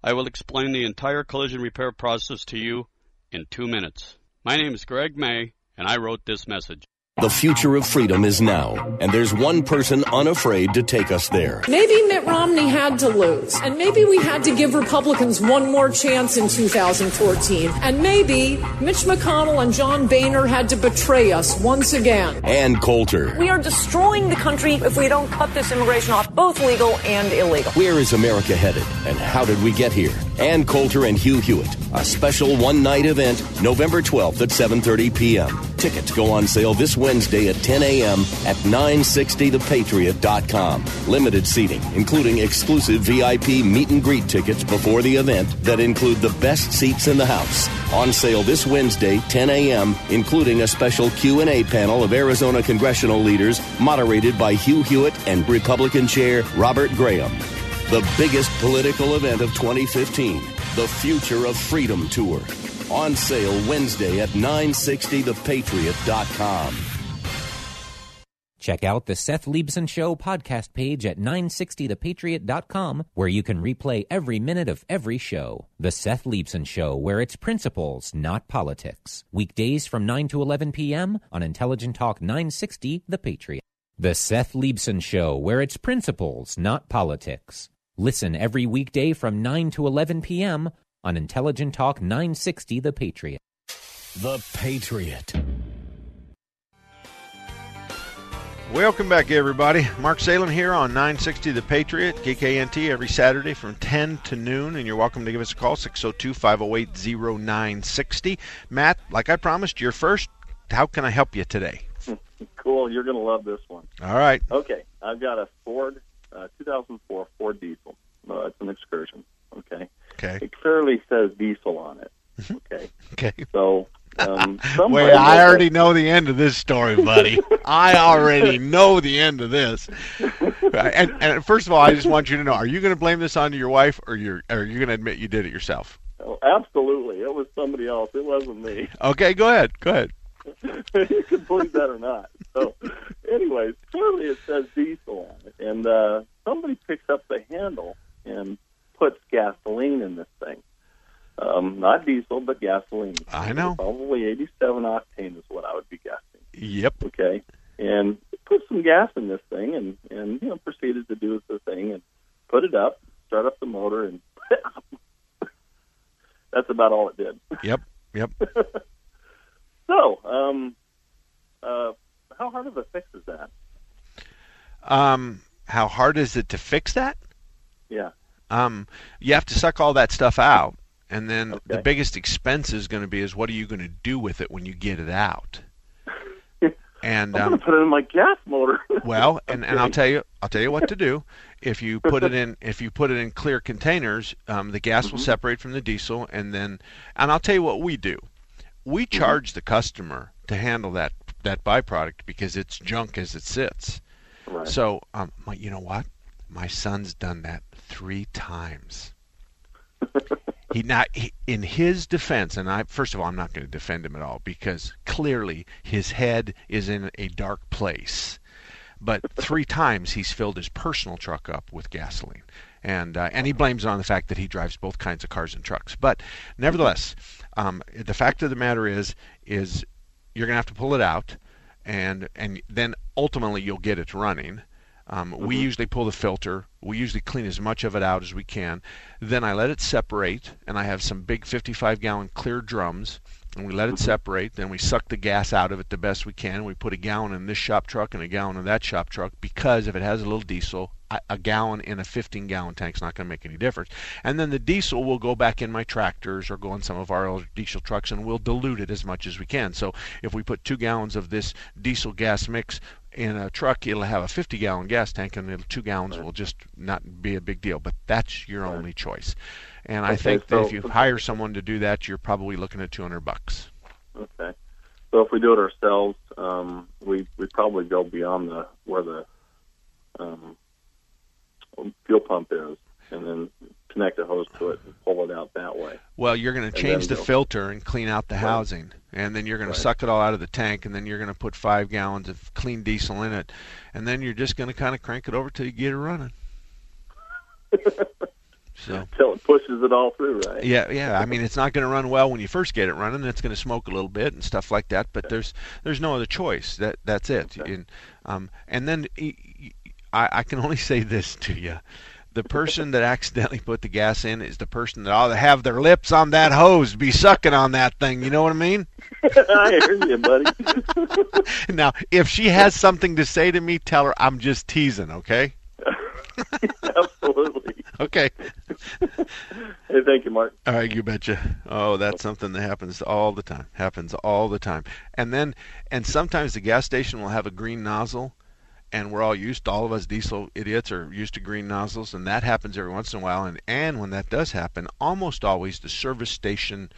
I will explain the entire collision repair process to you in two minutes. My name is Greg May, and I wrote this message. The future of freedom is now, and there's one person unafraid to take us there. Maybe Mitt Romney had to lose, and maybe we had to give Republicans one more chance in 2014, and maybe Mitch McConnell and John Boehner had to betray us once again. Ann Coulter. We are destroying the country if we don't cut this immigration off, both legal and illegal. Where is America headed, and how did we get here? Ann Coulter and Hugh Hewitt, a special one-night event, November 12th at 7:30 p.m. Tickets go on sale this Wednesday at 10 a.m. at 960thepatriot.com. Limited seating, including exclusive VIP meet and greet tickets before the event that include the best seats in the house. On sale this Wednesday, 10 a.m., including a special Q&A panel of Arizona congressional leaders moderated by Hugh Hewitt and Republican Chair Robert Graham. The biggest political event of 2015, the Future of Freedom Tour. On sale Wednesday at 960thepatriot.com. Check out the Seth Leibsohn Show podcast page at 960thepatriot.com, where you can replay every minute of every show. The Seth Leibsohn Show, where it's principles, not politics. Weekdays from 9 to 11 p.m. on Intelligent Talk 960, The Patriot. The Seth Leibsohn Show, where it's principles, not politics. Listen every weekday from 9 to 11 p.m. on Intelligent Talk 960 The Patriot. The Patriot. Welcome back, everybody. Mark Salem here on 960 The Patriot, KKNT, every Saturday from 10 to noon, and you're welcome to give us a call, 602 508 0960. Matt, like I promised, you're first. How can I help you today? (laughs) cool. You're going to love this one. All right. Okay. I've got a Ford, uh, 2004 Ford diesel. Uh, it's an excursion. Okay. Okay. It clearly says diesel on it. (laughs) Okay. okay. So, um, (laughs) Wait, (laughs) I already know the end of this story, buddy. I already know the end of this. And, and first of all, I just want you to know: Are you going to blame this on your wife, or you're, or are you going to admit you did it yourself? Oh, absolutely. It was somebody else. It wasn't me. Okay, go ahead. Go ahead. you can believe that or not. So, anyways, clearly it says diesel on it, and uh, somebody picks up the handle and puts gasoline in this thing. Um, not diesel, but gasoline. I know. Probably 87 octane is what I would be guessing. Yep. Okay, and put some gas in this thing, and and you know proceeded to do the thing and put it up, start up the motor, and (laughs) that's about all it did. Yep. Yep. (laughs) So, um, uh, how hard of a fix is that? Um, how hard is it to fix that? Yeah. Um, you have to suck all that stuff out, and then the biggest expense is going to be is what are you going to do with it when you get it out? And I'm um, gonna put it in my gas motor. (laughs) Well, and, and I'll tell you, I'll tell you what to do. If you put it (laughs) in, if you put it in clear containers, um, the gas will Mhm. separate from the diesel, and then, and I'll tell you what we do. We Mm-hmm. charge the customer to handle that that byproduct because it's junk as it sits. Right. So, um, my, you know what? My son's done that three times. (laughs) he not he, in his defense, and I first of all, I'm not going to defend him at all because clearly his head is in a dark place. But three (laughs) times he's filled his personal truck up with gasoline, and uh, and he blames it on the fact that he drives both kinds of cars and trucks. But nevertheless, um, the fact of the matter is is you're going to have to pull it out, and and then ultimately you'll get it running. Um, We Mhm. usually pull the filter. We usually clean as much of it out as we can. Then I let it separate, and I have some big 55 gallon clear drums and we let it separate. Then we suck the gas out of it the best we can. We put a gallon in this shop truck and a gallon in that shop truck because if it has a little diesel, a- gallon in a 15 gallon tank is not going to make any difference. And then the diesel will go back in my tractors or go in some of our other diesel trucks and we'll dilute it as much as we can. So if we put two gallons of this diesel gas mix in a truck, it'll have a 50 gallon gas tank and the two gallons will just not be a big deal. But that's your only choice. And I Okay, think that if you hire someone to do that, you're probably looking at 200 bucks. Okay. So if we do it ourselves, um, we we probably go beyond the where the um, fuel pump is, and then connect a hose to it and pull it out that way. Well, you're going to change the go- filter and clean out the Right. housing, and then you're going Right. to suck it all out of the tank, and then you're going to put five gallons of clean diesel in it, and then you're just going to kind of crank it over till you get it running. (laughs) So Till it pushes it all through, right? yeah, yeah. I mean, it's not going to run well when you first get it running. It's going to smoke a little bit and stuff like that. But there's there's no other choice. That that's it. And um, and then I, I can only (laughs) say this to you. The person that accidentally put the gas in is the person that ought to have their lips on that hose, be sucking on that thing. You know what I mean? (laughs) I hear you, buddy. (laughs) now, if she has something to say to me, tell her I'm just teasing, okay? Absolutely. Okay. (laughs) Hey, thank you, Mark. All right, you betcha. Oh, that's something that happens all the time. Happens all the time. And then, and sometimes the gas station will have a green nozzle, and we're all used. All of us diesel idiots are used to green nozzles, and that happens every once in a while. And and when that does happen, almost always the service station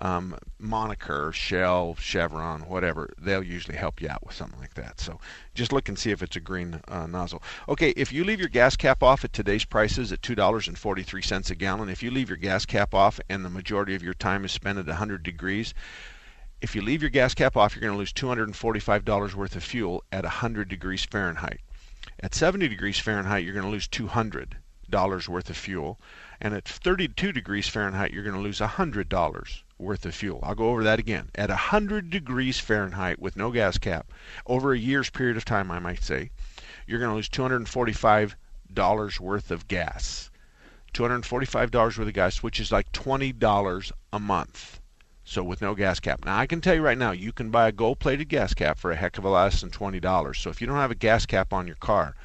um, moniker, Shell, Chevron, whatever, they'll usually help you out with something like that. So just look and see if it's a green uh, nozzle. Okay, if you leave your gas cap off at today's prices at $2.43 a gallon, if you leave your gas cap off and the majority of your time is spent at 100 degrees, if you leave your gas cap off, you're going to lose $245 worth of fuel at 100 degrees Fahrenheit. At 70 degrees Fahrenheit, you're going to lose $200 worth of fuel. And at 32 degrees Fahrenheit, you're going to lose $100 worth of fuel. I'll go over that again. At 100 degrees Fahrenheit with no gas cap, over a year's period of time, I might say, you're going to lose $245 worth of gas. $245 worth of gas, which is like $20 a month. So with no gas cap. Now I can tell you right now, you can buy a gold-plated gas cap for a heck of a lot less than $20. So if you don't have a gas cap on your car,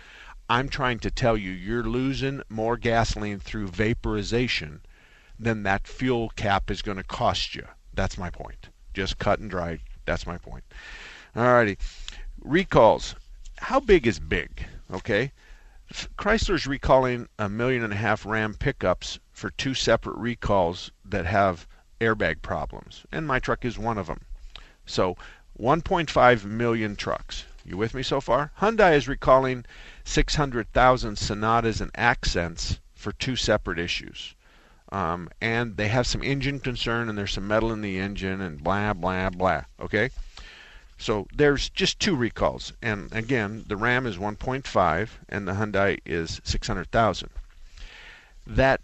I'm trying to tell you you're losing more gasoline through vaporization than that fuel cap is going to cost you. That's my point. Just cut and dry. That's my point. Alrighty. Recalls. How big is big? Okay. Chrysler's recalling a million and a half Ram pickups for two separate recalls that have airbag problems, and my truck is one of them. So, 1.5 million trucks. You with me so far? Hyundai is recalling 600,000 Sonatas and Accents for two separate issues. Um, and they have some engine concern, and there's some metal in the engine, and blah, blah, blah. Okay? So there's just two recalls. And again, the Ram is 1.5, and the Hyundai is 600,000. That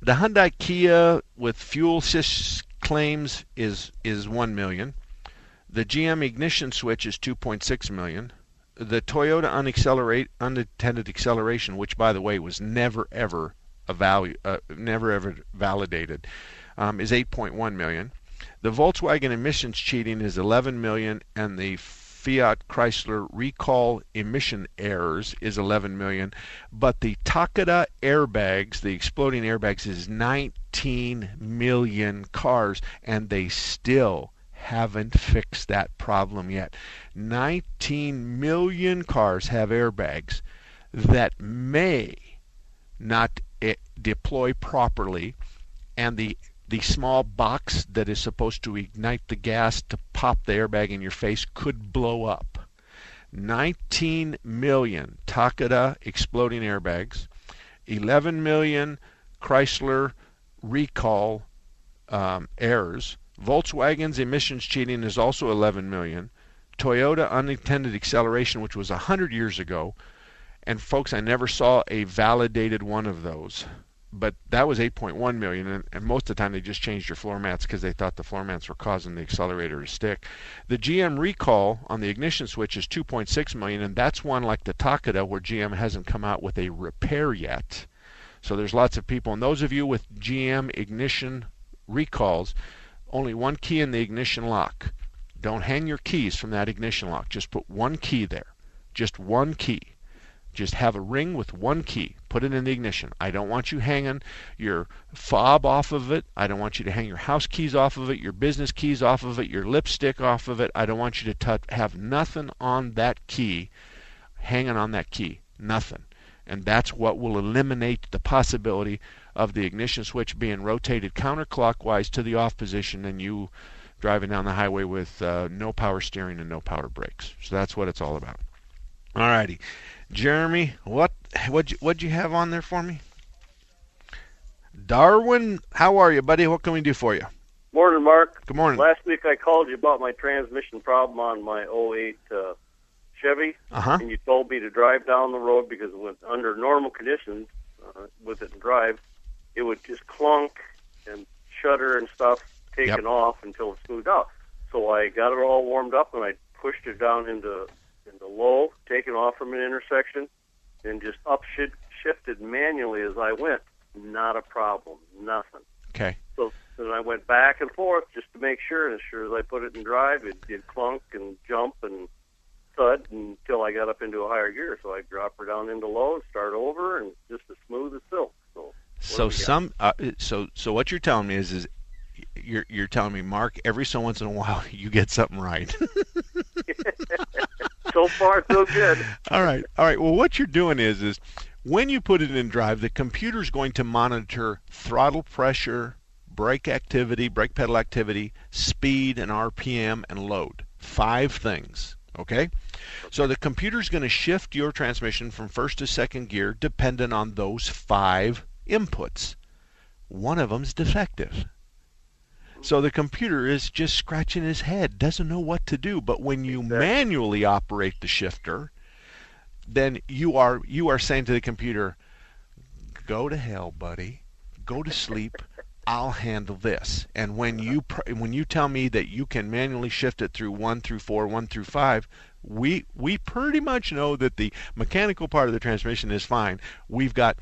the Hyundai Kia with fuel sys claims is is 1 million. The GM ignition switch is 2.6 million. The Toyota unaccelerate unintended acceleration, which by the way was never ever value, uh, never ever validated, um, is 8.1 million. The Volkswagen emissions cheating is 11 million, and the Fiat Chrysler recall emission errors is 11 million, but the Takata airbags, the exploding airbags, is 19 million cars, and they still haven't fixed that problem yet. 19 million cars have airbags that may not deploy properly, and the the small box that is supposed to ignite the gas to pop the airbag in your face could blow up. 19 million Takata exploding airbags, 11 million Chrysler recall um, errors. Volkswagen's emissions cheating is also 11 million. Toyota unintended acceleration, which was 100 years ago, and folks, I never saw a validated one of those but that was 8.1 million and, and, most of the time they just changed your floor mats because they thought the floor mats were causing the accelerator to stick the gm recall on the ignition switch is 2.6 million and that's one like the takata where gm hasn't come out with a repair yet so there's lots of people and those of you with gm ignition recalls only one key in the ignition lock. Don't hang your keys from that ignition lock. Just put one key there. Just one key. Just have a ring with one key. Put it in the ignition. I don't want you hanging your fob off of it. I don't want you to hang your house keys off of it, your business keys off of it, your lipstick off of it. I don't want you to touch, have nothing on that key, hanging on that key. Nothing. And that's what will eliminate the possibility of the ignition switch being rotated counterclockwise to the off position and you driving down the highway with uh, no power steering and no power brakes. So that's what it's all about. All righty. Jeremy, what what what'd you have on there for me? Darwin, how are you, buddy? What can we do for you? Morning, Mark. Good morning. Last week I called you about my transmission problem on my 08 uh, Chevy, Uh-huh. and you told me to drive down the road because with, under normal conditions, uh, with it in drive, it would just clunk and shudder and stuff taken Yep. off until it smoothed out. So I got it all warmed up and I pushed it down into into low, taken off from an intersection, and just up shifted manually as I went. Not a problem, nothing. Okay. So then I went back and forth just to make sure. And as sure as I put it in drive, it did clunk and jump and thud until I got up into a higher gear. So I drop her down into low and start over, and just as smooth as silk. So So some uh, so so what you're telling me is is you're you're telling me Mark every so once in a while (laughs) you get something right. (laughs) (laughs) so far so good. all right. All right. Well, what you're doing is is when you put it in drive, the computer's going to monitor throttle pressure, brake activity, brake pedal activity, speed and RPM and load. Five things. Okay? So the computer's going to shift your transmission from first to second gear dependent on those five inputs. One of them's defective. So the computer is just scratching his head, doesn't know what to do. But when you manually operate the shifter, then you are you are saying to the computer, "Go to hell, buddy. Go to sleep. I'll handle this." And when uh-huh. you pr- when you tell me that you can manually shift it through 1 through 4, 1 through 5, we we pretty much know that the mechanical part of the transmission is fine. We've got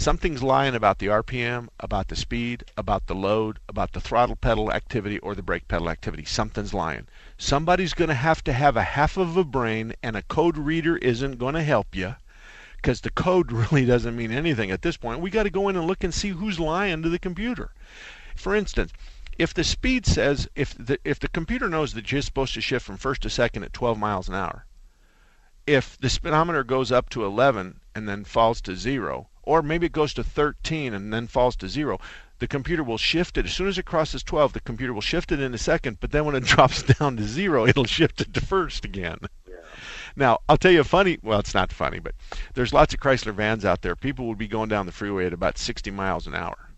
something's lying about the RPM, about the speed, about the load, about the throttle pedal activity or the brake pedal activity. Something's lying. Somebody's going to have to have a half of a brain, and a code reader isn't going to help you because the code (laughs) really doesn't mean anything at this point. We got to go in and look and see who's lying to the computer. For instance, if the speed says if the if the computer knows that you're supposed to shift from first to second at 12 miles an hour, if the speedometer goes up to 11 and then falls to zero, or maybe it goes to 13 and then falls to zero, the computer will shift it. As soon as it crosses 12, the computer will shift it in a second, but then when it (laughs) drops down to zero, it'll shift it to first again. Now, I'll tell you a funny, well, it's not funny, but there's lots of Chrysler vans out there. People would be going down the freeway at about 60 miles an hour.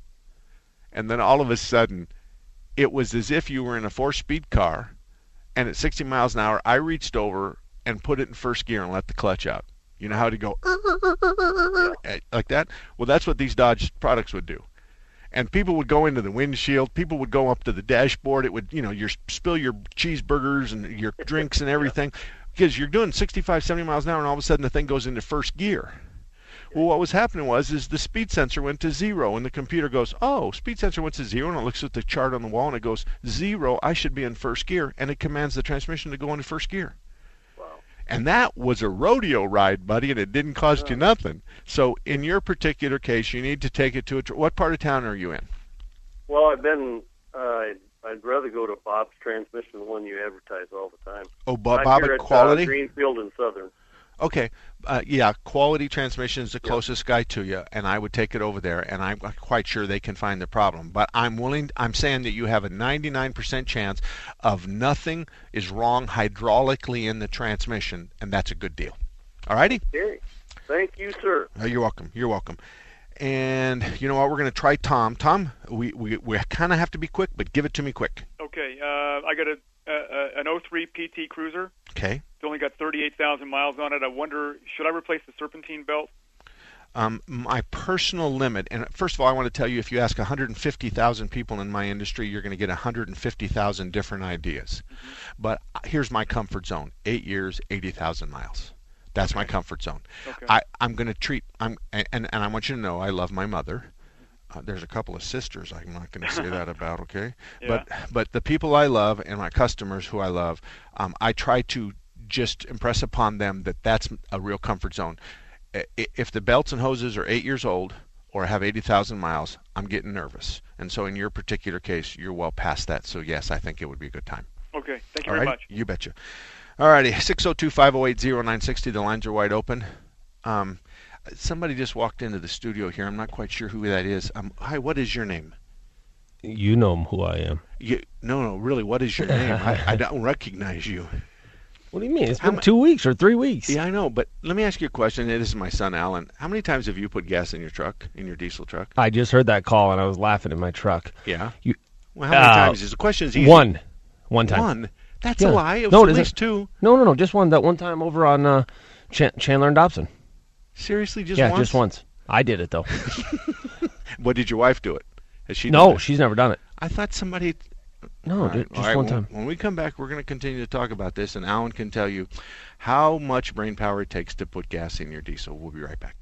And then all of a sudden, it was as if you were in a four speed car, and at 60 miles an hour, I reached over and put it in first gear and let the clutch out. You know how to go (laughs) eh, like that? Well, that's what these Dodge products would do. And people would go into the windshield. People would go up to the dashboard. It would, you know, you spill your cheeseburgers and your (laughs) drinks and everything because you're doing 65, 70 miles an hour, and all of a sudden the thing goes into first gear. Well, what was happening was is the speed sensor went to zero, and the computer goes, "Oh, speed sensor went to zero," and it looks at the chart on the wall, and it goes zero. I should be in first gear, and it commands the transmission to go into first gear. And that was a rodeo ride, buddy, and it didn't cost you nothing. So in your particular case, you need to take it to a. Tr- what part of town are you in? Well, I've been. Uh, I'd, I'd rather go to Bob's Transmission, the one you advertise all the time. Oh, Bob- Bob at at, Quality? Uh, Greenfield and Southern. Okay, uh, yeah, Quality Transmission is the closest guy to you, and I would take it over there, and I'm quite sure they can find the problem. But I'm willing. I'm saying that you have a 99% chance of nothing is wrong hydraulically in the transmission, and that's a good deal. All righty. Okay. Thank you, sir. Oh, you're welcome. You're welcome. And you know what? We're going to try Tom. Tom, we we, we kind of have to be quick, but give it to me quick. Okay, uh, I got a, a an 03 PT Cruiser. Okay. It's only got 38,000 miles on it. I wonder, should I replace the serpentine belt? Um, my personal limit, and first of all, I want to tell you if you ask 150,000 people in my industry, you're going to get 150,000 different ideas. Mm-hmm. But uh, here's my comfort zone eight years, 80,000 miles. That's my comfort zone. Okay. I, I'm going to treat, I'm, and, and I want you to know I love my mother. Uh, there's a couple of sisters I'm not going to say that (laughs) about, okay? Yeah. But but the people I love and my customers who I love, um, I try to just impress upon them that that's a real comfort zone. If the belts and hoses are eight years old or have 80,000 miles, I'm getting nervous. And so in your particular case, you're well past that. So yes, I think it would be a good time. Okay. Thank you All very right? much. You betcha. All righty, 602-508-0960. The lines are wide open. Um, somebody just walked into the studio here. I'm not quite sure who that is. Um, hi, what is your name? You know who I am. You, no, no, really, what is your name? I, I (laughs) don't recognize you. What do you mean? It's How been mu- two weeks or three weeks. Yeah, I know, but let me ask you a question. This is my son, Alan. How many times have you put gas in your truck, in your diesel truck? I just heard that call and I was laughing in my truck. Yeah. You, Well, how many uh, times? Is the question is easy. One. One time. One? That's Yeah. a lie. It was no, at least two. No, no, no. Just one. That one time over on uh, Chan- Chandler and Dobson. Seriously, just yeah, once? just once. I did it though. (laughs) What did your wife do it? Has she? no, she's never done it. I thought somebody. No, right, just right, one time. When we come back, we're going to continue to talk about this, and Alan can tell you how much brain power it takes to put gas in your diesel. We'll be right back.